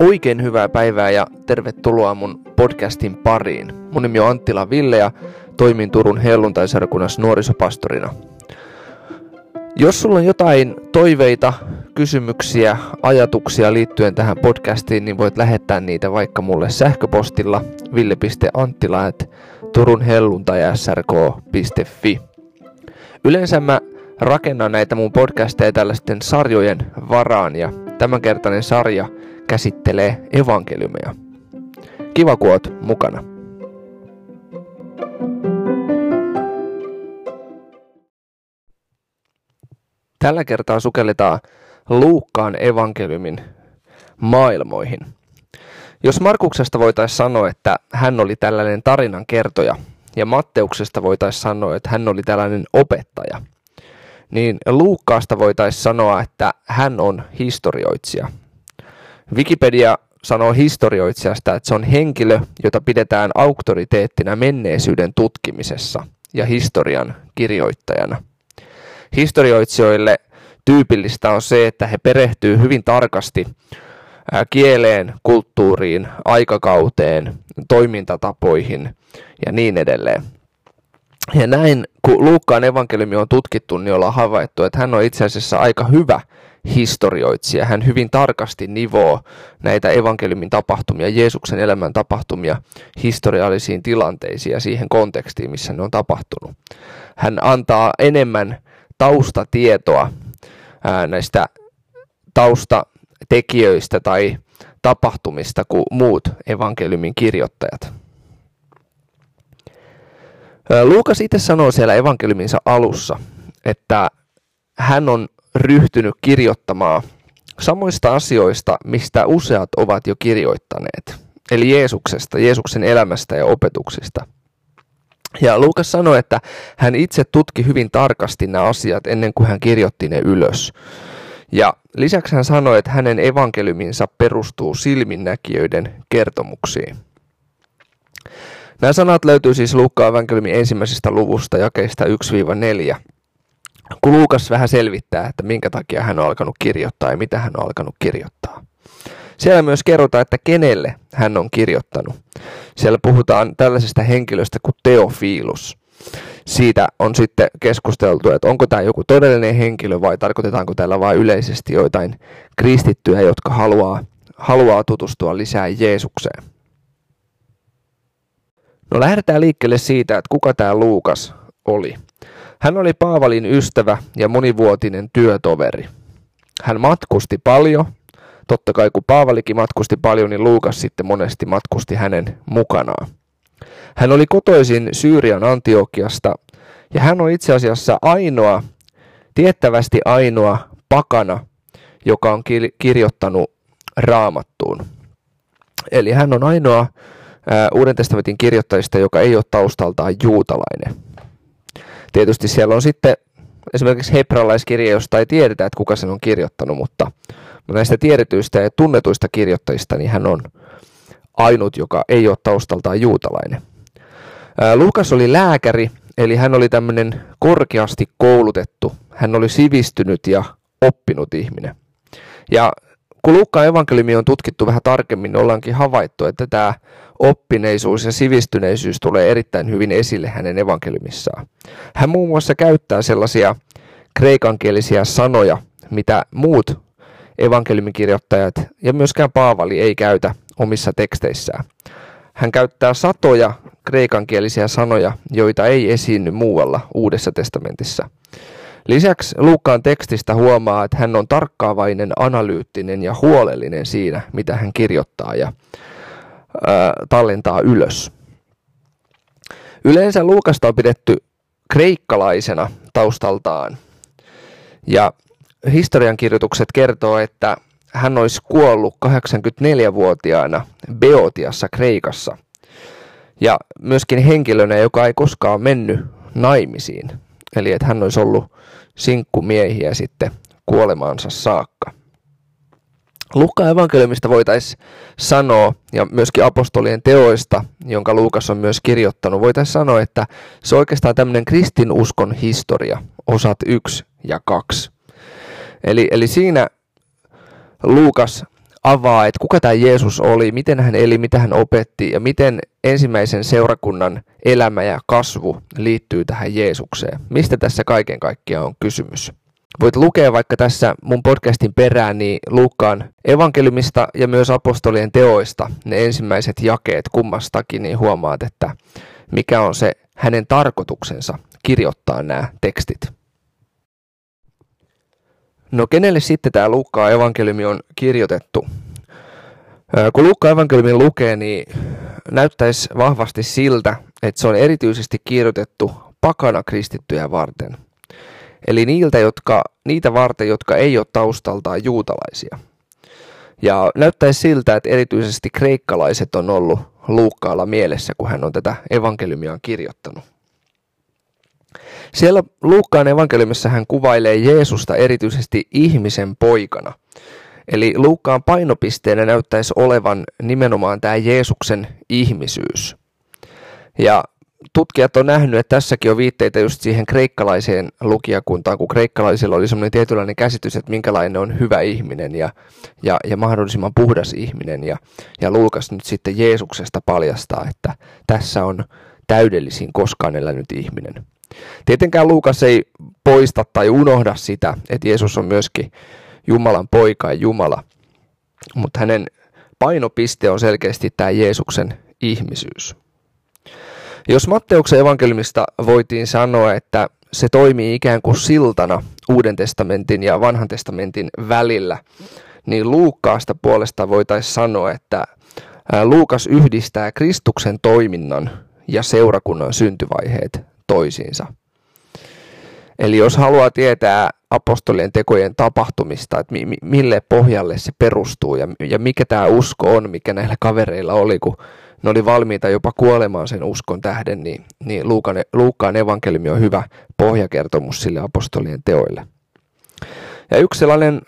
Oikein hyvää päivää ja tervetuloa mun podcastin pariin. Mun nimi on Anttila Ville ja toimin Turun helluntaisarkunnassa nuorisopastorina. Jos sulla on jotain toiveita, kysymyksiä, ajatuksia liittyen tähän podcastiin, niin voit lähettää niitä vaikka mulle sähköpostilla ville.anttila.turunhelluntai.srk.fi Yleensä mä rakennan näitä mun podcasteja tällaisten sarjojen varaan ja tämänkertainen sarja – käsittelee evankeliumia. Kiva, kun oot mukana. Tällä kertaa sukelletaan Luukkaan evankeliumin maailmoihin. Jos Markuksesta voitaisiin sanoa, että hän oli tällainen tarinan kertoja, ja Matteuksesta voitaisiin sanoa, että hän oli tällainen opettaja, niin Luukkaasta voitaisiin sanoa, että hän on historioitsija. Wikipedia sanoo historioitsijasta, että se on henkilö, jota pidetään auktoriteettina menneisyyden tutkimisessa ja historian kirjoittajana. Historioitsijoille tyypillistä on se, että he perehtyy hyvin tarkasti kieleen, kulttuuriin, aikakauteen, toimintatapoihin ja niin edelleen. Ja näin, kun Luukkaan evankeliumi on tutkittu, niin ollaan havaittu, että hän on itse asiassa aika hyvä historioitsija. Hän hyvin tarkasti nivoo näitä evankeliumin tapahtumia, Jeesuksen elämän tapahtumia historiallisiin tilanteisiin ja siihen kontekstiin, missä ne on tapahtunut. Hän antaa enemmän taustatietoa ää, näistä taustatekijöistä tai tapahtumista kuin muut evankeliumin kirjoittajat. Luukas itse sanoo siellä evankeliuminsa alussa, että hän on ryhtynyt kirjoittamaan samoista asioista, mistä useat ovat jo kirjoittaneet. Eli Jeesuksesta, Jeesuksen elämästä ja opetuksista. Ja Luukas sanoi, että hän itse tutki hyvin tarkasti nämä asiat ennen kuin hän kirjoitti ne ylös. Ja lisäksi hän sanoi, että hänen evankeliuminsa perustuu silminnäkijöiden kertomuksiin. Nämä sanat löytyy siis Luukkaan evankeliumin ensimmäisestä luvusta jakeista 1-4 kun Luukas vähän selvittää, että minkä takia hän on alkanut kirjoittaa ja mitä hän on alkanut kirjoittaa. Siellä myös kerrotaan, että kenelle hän on kirjoittanut. Siellä puhutaan tällaisesta henkilöstä kuin Teofilus. Siitä on sitten keskusteltu, että onko tämä joku todellinen henkilö vai tarkoitetaanko täällä vain yleisesti joitain kristittyjä, jotka haluaa, haluaa tutustua lisää Jeesukseen. No lähdetään liikkeelle siitä, että kuka tämä Luukas oli. Hän oli Paavalin ystävä ja monivuotinen työtoveri. Hän matkusti paljon. Totta kai kun Paavalikin matkusti paljon, niin Luukas sitten monesti matkusti hänen mukanaan. Hän oli kotoisin Syyrian Antiokiasta ja hän on itse asiassa ainoa, tiettävästi ainoa pakana, joka on kirjoittanut raamattuun. Eli hän on ainoa Uuden testamentin kirjoittajista, joka ei ole taustaltaan juutalainen. Tietysti siellä on sitten esimerkiksi hebralaiskirja, josta ei tiedetä, että kuka sen on kirjoittanut, mutta näistä tiedetyistä ja tunnetuista kirjoittajista niin hän on ainut, joka ei ole taustaltaan juutalainen. Lukas oli lääkäri, eli hän oli tämmöinen korkeasti koulutettu, hän oli sivistynyt ja oppinut ihminen. Ja kun Luukkaan evankeliumi on tutkittu vähän tarkemmin, niin ollaankin havaittu, että tämä oppineisuus ja sivistyneisyys tulee erittäin hyvin esille hänen evankeliumissaan. Hän muun muassa käyttää sellaisia kreikankielisiä sanoja, mitä muut evankeliumikirjoittajat ja myöskään Paavali ei käytä omissa teksteissään. Hän käyttää satoja kreikankielisiä sanoja, joita ei esiinny muualla Uudessa testamentissa. Lisäksi Luukkaan tekstistä huomaa, että hän on tarkkaavainen, analyyttinen ja huolellinen siinä, mitä hän kirjoittaa ja ää, tallentaa ylös. Yleensä Luukasta on pidetty kreikkalaisena taustaltaan. Ja historiankirjoitukset kertoo, että hän olisi kuollut 84-vuotiaana Beotiassa Kreikassa. Ja myöskin henkilönä, joka ei koskaan mennyt naimisiin. Eli että hän olisi ollut sinkkumiehiä sitten kuolemaansa saakka. Luukkaan evankeliumista voitaisiin sanoa, ja myöskin apostolien teoista, jonka Luukas on myös kirjoittanut, voitaisiin sanoa, että se on oikeastaan tämmöinen kristinuskon historia, osat 1 ja 2. Eli, eli siinä Luukas avaa, että kuka tämä Jeesus oli, miten hän eli, mitä hän opetti ja miten ensimmäisen seurakunnan elämä ja kasvu liittyy tähän Jeesukseen. Mistä tässä kaiken kaikkiaan on kysymys? Voit lukea vaikka tässä mun podcastin perään niin Luukkaan evankeliumista ja myös apostolien teoista ne ensimmäiset jakeet kummastakin, niin huomaat, että mikä on se hänen tarkoituksensa kirjoittaa nämä tekstit. No kenelle sitten tämä Luukkaan evankeliumi on kirjoitettu? Kun Luukkaan evankeliumi lukee, niin näyttäisi vahvasti siltä, että se on erityisesti kirjoitettu pakana kristittyjä varten. Eli niiltä, jotka, niitä varten, jotka ei ole taustaltaan juutalaisia. Ja näyttäisi siltä, että erityisesti kreikkalaiset on ollut Luukkaalla mielessä, kun hän on tätä evankeliumia kirjoittanut. Siellä Luukkaan evankeliumissa hän kuvailee Jeesusta erityisesti ihmisen poikana. Eli Luukkaan painopisteenä näyttäisi olevan nimenomaan tämä Jeesuksen ihmisyys. Ja tutkijat on nähnyt, että tässäkin on viitteitä just siihen kreikkalaiseen lukijakuntaan, kun kreikkalaisilla oli semmoinen tietynlainen käsitys, että minkälainen on hyvä ihminen ja, ja, ja mahdollisimman puhdas ihminen. Ja, ja Luukas nyt sitten Jeesuksesta paljastaa, että tässä on täydellisin koskaan elänyt ihminen. Tietenkään Luukas ei poista tai unohda sitä, että Jeesus on myöskin Jumalan poika ja Jumala, mutta hänen painopiste on selkeästi tämä Jeesuksen ihmisyys. Jos Matteuksen evankeliumista voitiin sanoa, että se toimii ikään kuin siltana Uuden testamentin ja Vanhan testamentin välillä, niin Luukkaasta puolesta voitaisiin sanoa, että Luukas yhdistää Kristuksen toiminnan ja seurakunnan syntyvaiheet toisiinsa. Eli jos haluaa tietää apostolien tekojen tapahtumista, että mi- mille pohjalle se perustuu ja, ja mikä tämä usko on, mikä näillä kavereilla oli, kun ne oli valmiita jopa kuolemaan sen uskon tähden, niin, niin Luukkaan evankeliumi on hyvä pohjakertomus sille apostolien teoille. Ja yksi sellainen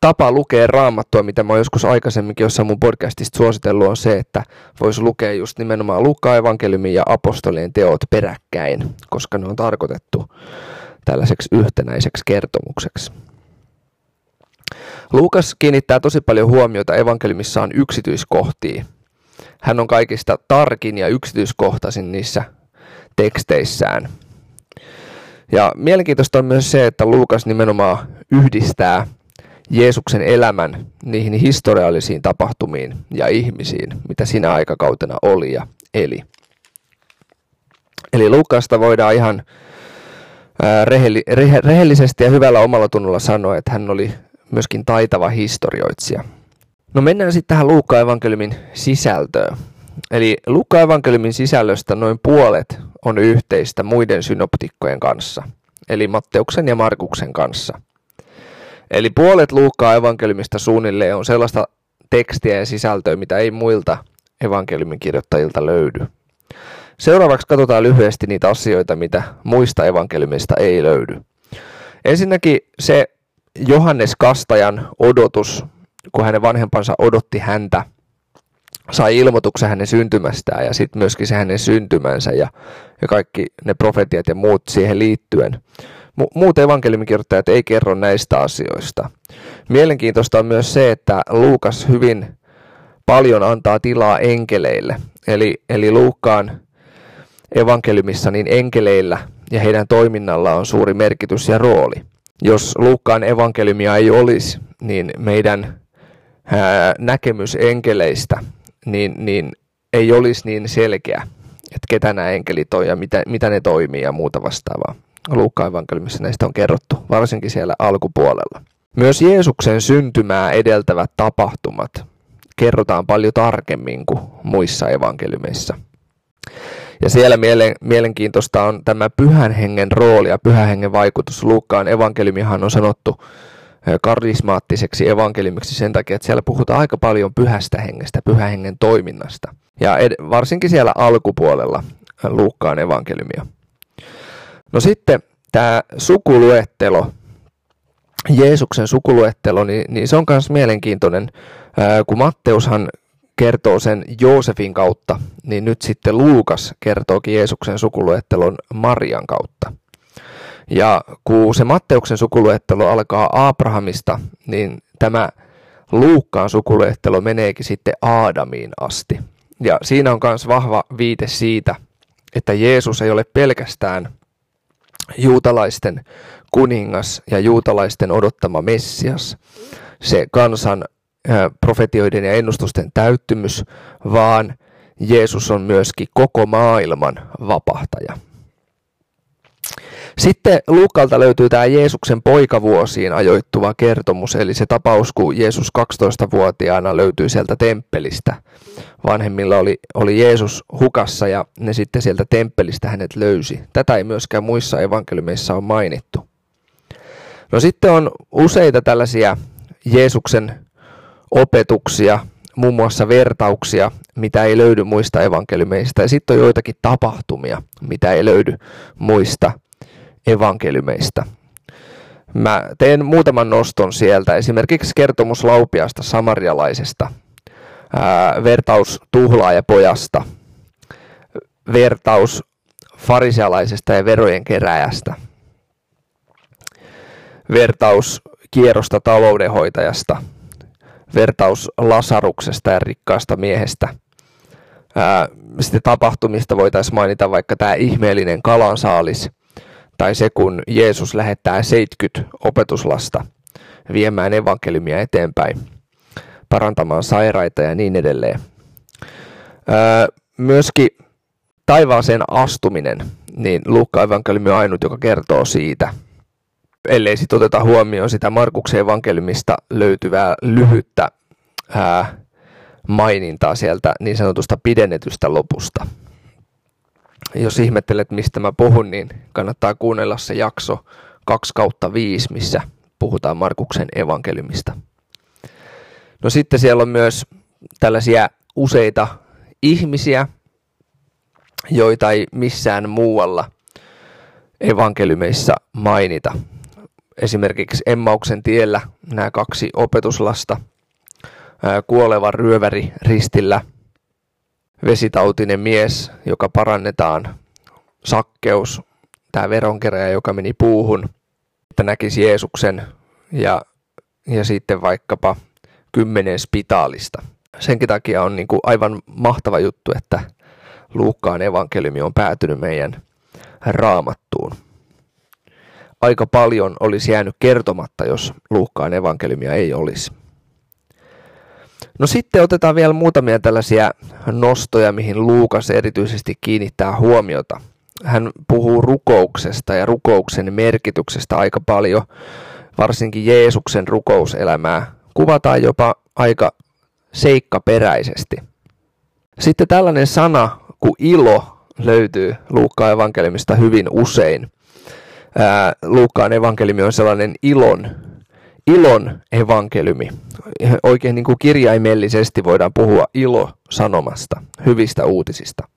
tapa lukea raamattua, mitä mä oon joskus aikaisemminkin jossain mun podcastista suositellut, on se, että voisi lukea just nimenomaan Luukkaan evankeliumi ja apostolien teot peräkkäin, koska ne on tarkoitettu tällaiseksi yhtenäiseksi kertomukseksi. Luukas kiinnittää tosi paljon huomiota evankeliumissaan yksityiskohtiin. Hän on kaikista tarkin ja yksityiskohtaisin niissä teksteissään. Ja mielenkiintoista on myös se, että Luukas nimenomaan yhdistää Jeesuksen elämän niihin historiallisiin tapahtumiin ja ihmisiin, mitä siinä aikakautena oli ja eli. Eli Lukasta voidaan ihan rehelli, rehe, rehellisesti ja hyvällä omalla tunnolla sanoa, että hän oli myöskin taitava historioitsija. No mennään sitten tähän Luukkaan evankeliumin sisältöön. Eli Luukkaan evankeliumin sisällöstä noin puolet on yhteistä muiden synoptikkojen kanssa, eli Matteuksen ja Markuksen kanssa. Eli puolet Luukkaan evankeliumista suunnilleen on sellaista tekstiä ja sisältöä, mitä ei muilta evankeliumin kirjoittajilta löydy. Seuraavaksi katsotaan lyhyesti niitä asioita, mitä muista evankeliumista ei löydy. Ensinnäkin se Johannes Kastajan odotus, kun hänen vanhempansa odotti häntä, sai ilmoituksen hänen syntymästään ja sitten myöskin se hänen syntymänsä ja, ja kaikki ne profetiat ja muut siihen liittyen. Muut evankeliumikirjoittajat ei kerro näistä asioista. Mielenkiintoista on myös se, että Luukas hyvin paljon antaa tilaa enkeleille. Eli, eli Luukkaan evankeliumissa niin enkeleillä ja heidän toiminnalla on suuri merkitys ja rooli. Jos Luukkaan evankeliumia ei olisi, niin meidän ää, näkemys enkeleistä niin ei olisi niin selkeä, että ketä nämä enkelit on ja mitä, mitä ne toimii ja muuta vastaavaa. Luukkaan evankeliumissa näistä on kerrottu, varsinkin siellä alkupuolella. Myös Jeesuksen syntymää edeltävät tapahtumat kerrotaan paljon tarkemmin kuin muissa evankeliumeissa. Ja siellä mielenkiintoista on tämä pyhän hengen rooli ja pyhän hengen vaikutus. Luukkaan evankeliumihan on sanottu karismaattiseksi evankeliumiksi sen takia, että siellä puhutaan aika paljon pyhästä hengestä, pyhän hengen toiminnasta. Ja ed- varsinkin siellä alkupuolella Luukkaan evankeliumia. No sitten tämä sukuluettelo Jeesuksen sukuluettelo, niin, niin se on myös mielenkiintoinen, ää, kun Matteushan kertoo sen Joosefin kautta, niin nyt sitten Luukas kertookin Jeesuksen sukuluettelon Marian kautta. Ja kun se Matteuksen sukuluettelo alkaa Abrahamista, niin tämä Luukkaan sukuluettelo meneekin sitten Aadamiin asti. Ja siinä on myös vahva viite siitä, että Jeesus ei ole pelkästään juutalaisten kuningas ja juutalaisten odottama Messias, se kansan profetioiden ja ennustusten täyttymys, vaan Jeesus on myöskin koko maailman vapahtaja. Sitten Luukalta löytyy tämä Jeesuksen poikavuosiin ajoittuva kertomus, eli se tapaus, kun Jeesus 12-vuotiaana löytyi sieltä temppelistä. Vanhemmilla oli, oli Jeesus hukassa ja ne sitten sieltä temppelistä hänet löysi. Tätä ei myöskään muissa evankeliumeissa ole mainittu. No sitten on useita tällaisia Jeesuksen opetuksia, muun muassa vertauksia, mitä ei löydy muista evankeliumeista. Ja sitten on joitakin tapahtumia, mitä ei löydy muista evankeliumeista. Mä teen muutaman noston sieltä, esimerkiksi kertomus Laupiasta samarialaisesta, ää, vertaus tuhlaajapojasta, vertaus farisialaisesta ja verojen keräjästä, vertaus kierrosta taloudenhoitajasta, vertaus Lasaruksesta ja rikkaasta miehestä. Ää, sitten tapahtumista voitaisiin mainita vaikka tämä ihmeellinen kalansaalis – tai se, kun Jeesus lähettää 70 opetuslasta viemään evankeliumia eteenpäin, parantamaan sairaita ja niin edelleen. Öö, myöskin taivaaseen astuminen, niin Luukka evankeliumi on ainut, joka kertoo siitä. Ellei sitten oteta huomioon sitä Markuksen evankeliumista löytyvää lyhyttä ää, mainintaa sieltä niin sanotusta pidennetystä lopusta jos ihmettelet, mistä mä puhun, niin kannattaa kuunnella se jakso 2 kautta 5, missä puhutaan Markuksen evankeliumista. No sitten siellä on myös tällaisia useita ihmisiä, joita ei missään muualla evankeliumeissa mainita. Esimerkiksi Emmauksen tiellä nämä kaksi opetuslasta, kuoleva ryöväri ristillä – vesitautinen mies, joka parannetaan, sakkeus, tämä veronkeräjä, joka meni puuhun, että näkisi Jeesuksen ja, ja sitten vaikkapa kymmenen spitaalista. Senkin takia on niin kuin aivan mahtava juttu, että Luukkaan evankeliumi on päätynyt meidän raamattuun. Aika paljon olisi jäänyt kertomatta, jos Luukkaan evankeliumia ei olisi. No sitten otetaan vielä muutamia tällaisia nostoja, mihin Luukas erityisesti kiinnittää huomiota. Hän puhuu rukouksesta ja rukouksen merkityksestä aika paljon, varsinkin Jeesuksen rukouselämää kuvataan jopa aika seikkaperäisesti. Sitten tällainen sana kuin ilo löytyy Luukkaan evankeliumista hyvin usein. Luukkaan evankeliumi on sellainen ilon ilon evankeliumi. Oikein niin kuin kirjaimellisesti voidaan puhua ilo-sanomasta, hyvistä uutisista.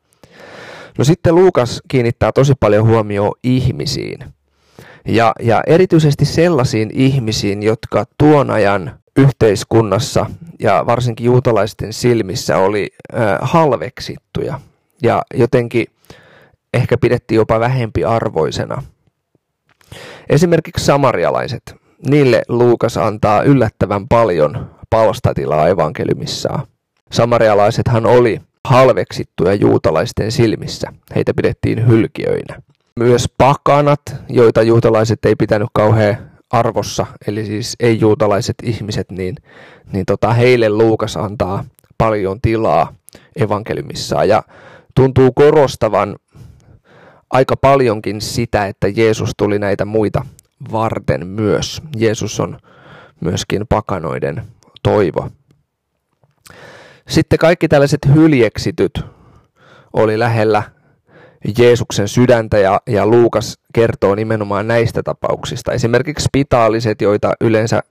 No sitten Luukas kiinnittää tosi paljon huomioon ihmisiin. Ja, ja erityisesti sellaisiin ihmisiin, jotka tuon ajan yhteiskunnassa ja varsinkin juutalaisten silmissä oli äh, halveksittuja ja jotenkin ehkä pidettiin jopa vähempi arvoisena. Esimerkiksi samarialaiset niille Luukas antaa yllättävän paljon palstatilaa evankeliumissaan. Samarialaisethan oli halveksittuja juutalaisten silmissä. Heitä pidettiin hylkiöinä. Myös pakanat, joita juutalaiset ei pitänyt kauhean arvossa, eli siis ei-juutalaiset ihmiset, niin, niin tota, heille Luukas antaa paljon tilaa evankeliumissaan. Ja tuntuu korostavan aika paljonkin sitä, että Jeesus tuli näitä muita varten myös. Jeesus on myöskin pakanoiden toivo. Sitten kaikki tällaiset hyljeksityt oli lähellä Jeesuksen sydäntä ja, ja Luukas kertoo nimenomaan näistä tapauksista. Esimerkiksi spitaaliset, joita yleensä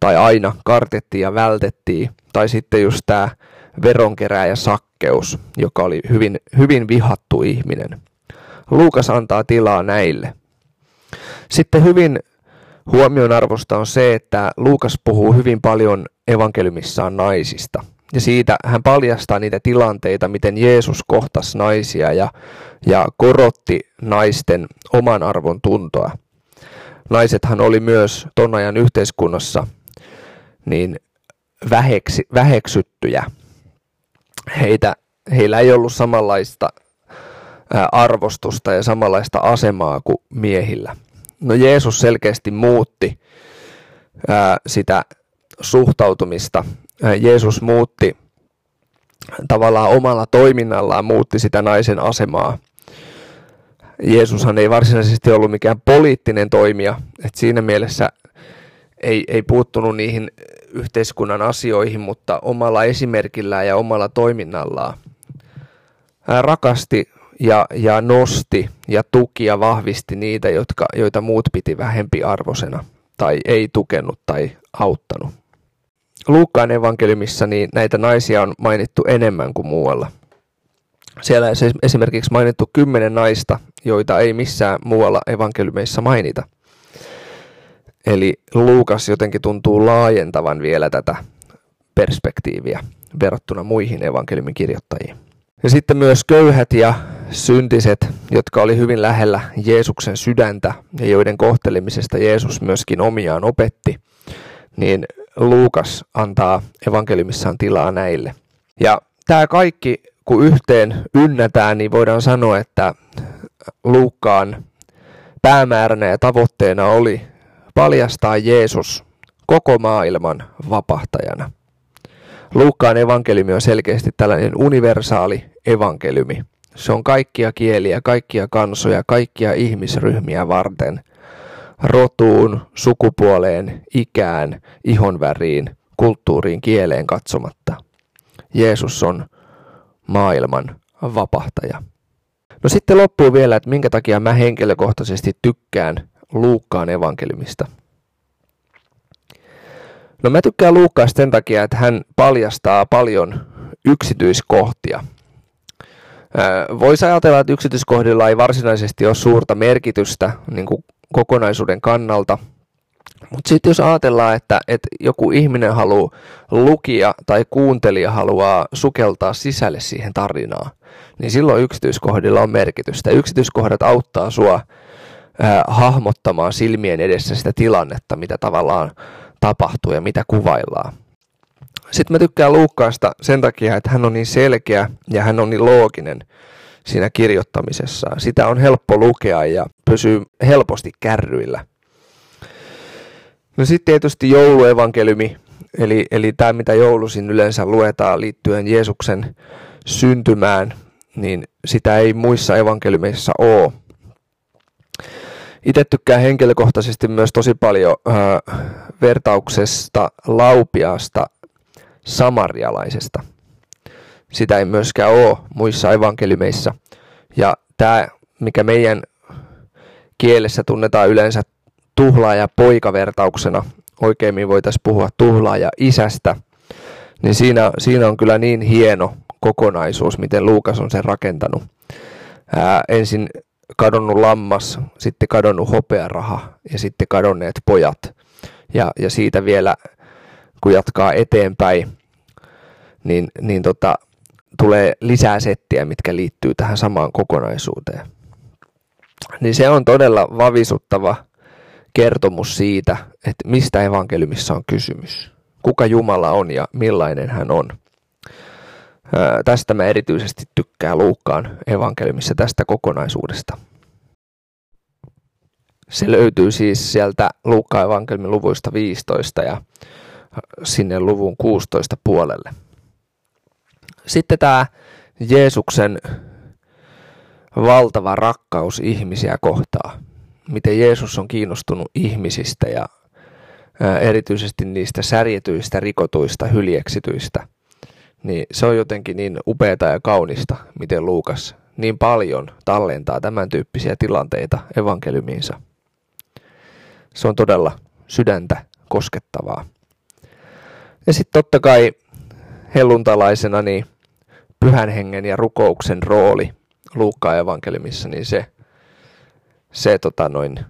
tai aina kartettiin ja vältettiin, tai sitten just tämä veronkerääjä Sakkeus, joka oli hyvin, hyvin vihattu ihminen. Luukas antaa tilaa näille. Sitten hyvin Huomionarvosta on se, että Luukas puhuu hyvin paljon evankeliumissaan naisista. Ja siitä hän paljastaa niitä tilanteita, miten Jeesus kohtasi naisia ja, ja korotti naisten oman arvon tuntoa. Naisethan oli myös ton ajan yhteiskunnassa niin väheksi, väheksyttyjä. Heitä, heillä ei ollut samanlaista arvostusta ja samanlaista asemaa kuin miehillä. No Jeesus selkeästi muutti ää, sitä suhtautumista. Jeesus muutti tavallaan omalla toiminnallaan muutti sitä naisen asemaa. Jeesushan ei varsinaisesti ollut mikään poliittinen toimija, että siinä mielessä ei, ei puuttunut niihin yhteiskunnan asioihin, mutta omalla esimerkillään ja omalla toiminnallaan hän rakasti ja, ja nosti ja tuki ja vahvisti niitä, jotka, joita muut piti vähempi arvosena tai ei tukenut tai auttanut. Luukkaan evankeliumissa niin näitä naisia on mainittu enemmän kuin muualla. Siellä on esimerkiksi mainittu kymmenen naista, joita ei missään muualla evankeliumeissa mainita. Eli Luukas jotenkin tuntuu laajentavan vielä tätä perspektiiviä verrattuna muihin evankeliumin kirjoittajiin. Ja sitten myös köyhät ja syntiset, jotka oli hyvin lähellä Jeesuksen sydäntä ja joiden kohtelemisesta Jeesus myöskin omiaan opetti, niin Luukas antaa evankeliumissaan tilaa näille. Ja tämä kaikki, kun yhteen ynnätään, niin voidaan sanoa, että Luukkaan päämääränä ja tavoitteena oli paljastaa Jeesus koko maailman vapahtajana. Luukkaan evankeliumi on selkeästi tällainen universaali evankeliumi. Se on kaikkia kieliä, kaikkia kansoja, kaikkia ihmisryhmiä varten. Rotuun, sukupuoleen, ikään, ihonväriin, kulttuuriin, kieleen katsomatta. Jeesus on maailman vapahtaja. No sitten loppuu vielä, että minkä takia mä henkilökohtaisesti tykkään Luukkaan evankeliumista. No mä tykkään Luukkaasta sen takia, että hän paljastaa paljon yksityiskohtia. Voisi ajatella, että yksityiskohdilla ei varsinaisesti ole suurta merkitystä niin kuin kokonaisuuden kannalta, mutta sitten jos ajatellaan, että, että joku ihminen haluaa lukia tai kuuntelija haluaa sukeltaa sisälle siihen tarinaan, niin silloin yksityiskohdilla on merkitystä. Yksityiskohdat auttaa sua äh, hahmottamaan silmien edessä sitä tilannetta, mitä tavallaan tapahtuu ja mitä kuvaillaan. Sitten mä tykkään Luukkaasta sen takia, että hän on niin selkeä ja hän on niin looginen siinä kirjoittamisessa. Sitä on helppo lukea ja pysyy helposti kärryillä. No sitten tietysti jouluevankeliumi, eli, eli tämä mitä joulusin yleensä luetaan liittyen Jeesuksen syntymään, niin sitä ei muissa evankeliumeissa ole. Itse tykkään henkilökohtaisesti myös tosi paljon äh, vertauksesta laupiaasta samarialaisesta. Sitä ei myöskään ole muissa evankeliumeissa. Ja tämä, mikä meidän kielessä tunnetaan yleensä tuhlaaja poikavertauksena, oikeimmin voitaisiin puhua tuhlaaja isästä, niin siinä, siinä on kyllä niin hieno kokonaisuus, miten Luukas on sen rakentanut. Ää, ensin kadonnut lammas, sitten kadonnut hopearaha ja sitten kadonneet pojat. Ja, ja siitä vielä, kun jatkaa eteenpäin, niin, niin tota, tulee lisää settiä, mitkä liittyy tähän samaan kokonaisuuteen. Niin se on todella vavisuttava kertomus siitä, että mistä evankeliumissa on kysymys. Kuka Jumala on ja millainen hän on. Tästä mä erityisesti tykkään Luukkaan evankeliumissa tästä kokonaisuudesta. Se löytyy siis sieltä Luukkaan evankeliumin luvuista 15 ja sinne luvun 16 puolelle. Sitten tämä Jeesuksen valtava rakkaus ihmisiä kohtaa. Miten Jeesus on kiinnostunut ihmisistä ja erityisesti niistä särjetyistä, rikotuista, hyljeksityistä – niin se on jotenkin niin upeata ja kaunista, miten Luukas niin paljon tallentaa tämän tyyppisiä tilanteita evankeliumiinsa. Se on todella sydäntä koskettavaa. Ja sitten totta kai helluntalaisena niin pyhän hengen ja rukouksen rooli Luukkaan evankeliumissa, niin se, se tota noin,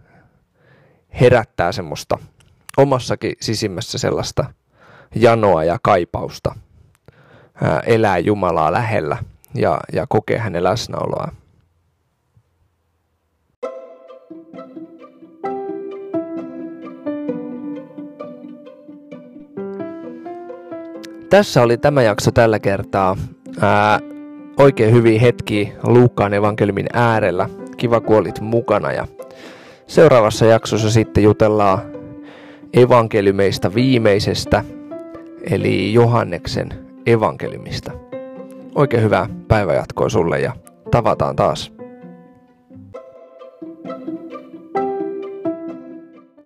herättää semmoista omassakin sisimmässä sellaista janoa ja kaipausta ää, elää Jumalaa lähellä ja, ja kokea hänen läsnäoloa. Tässä oli tämä jakso tällä kertaa. Ää, oikein hyviä hetkiä Luukkaan evankeliumin äärellä. Kiva kun olit mukana ja seuraavassa jaksossa sitten jutellaan evankeliumeista viimeisestä, eli Johanneksen evankeliumista. Oikein hyvää päivänjatkoa sulle ja tavataan taas.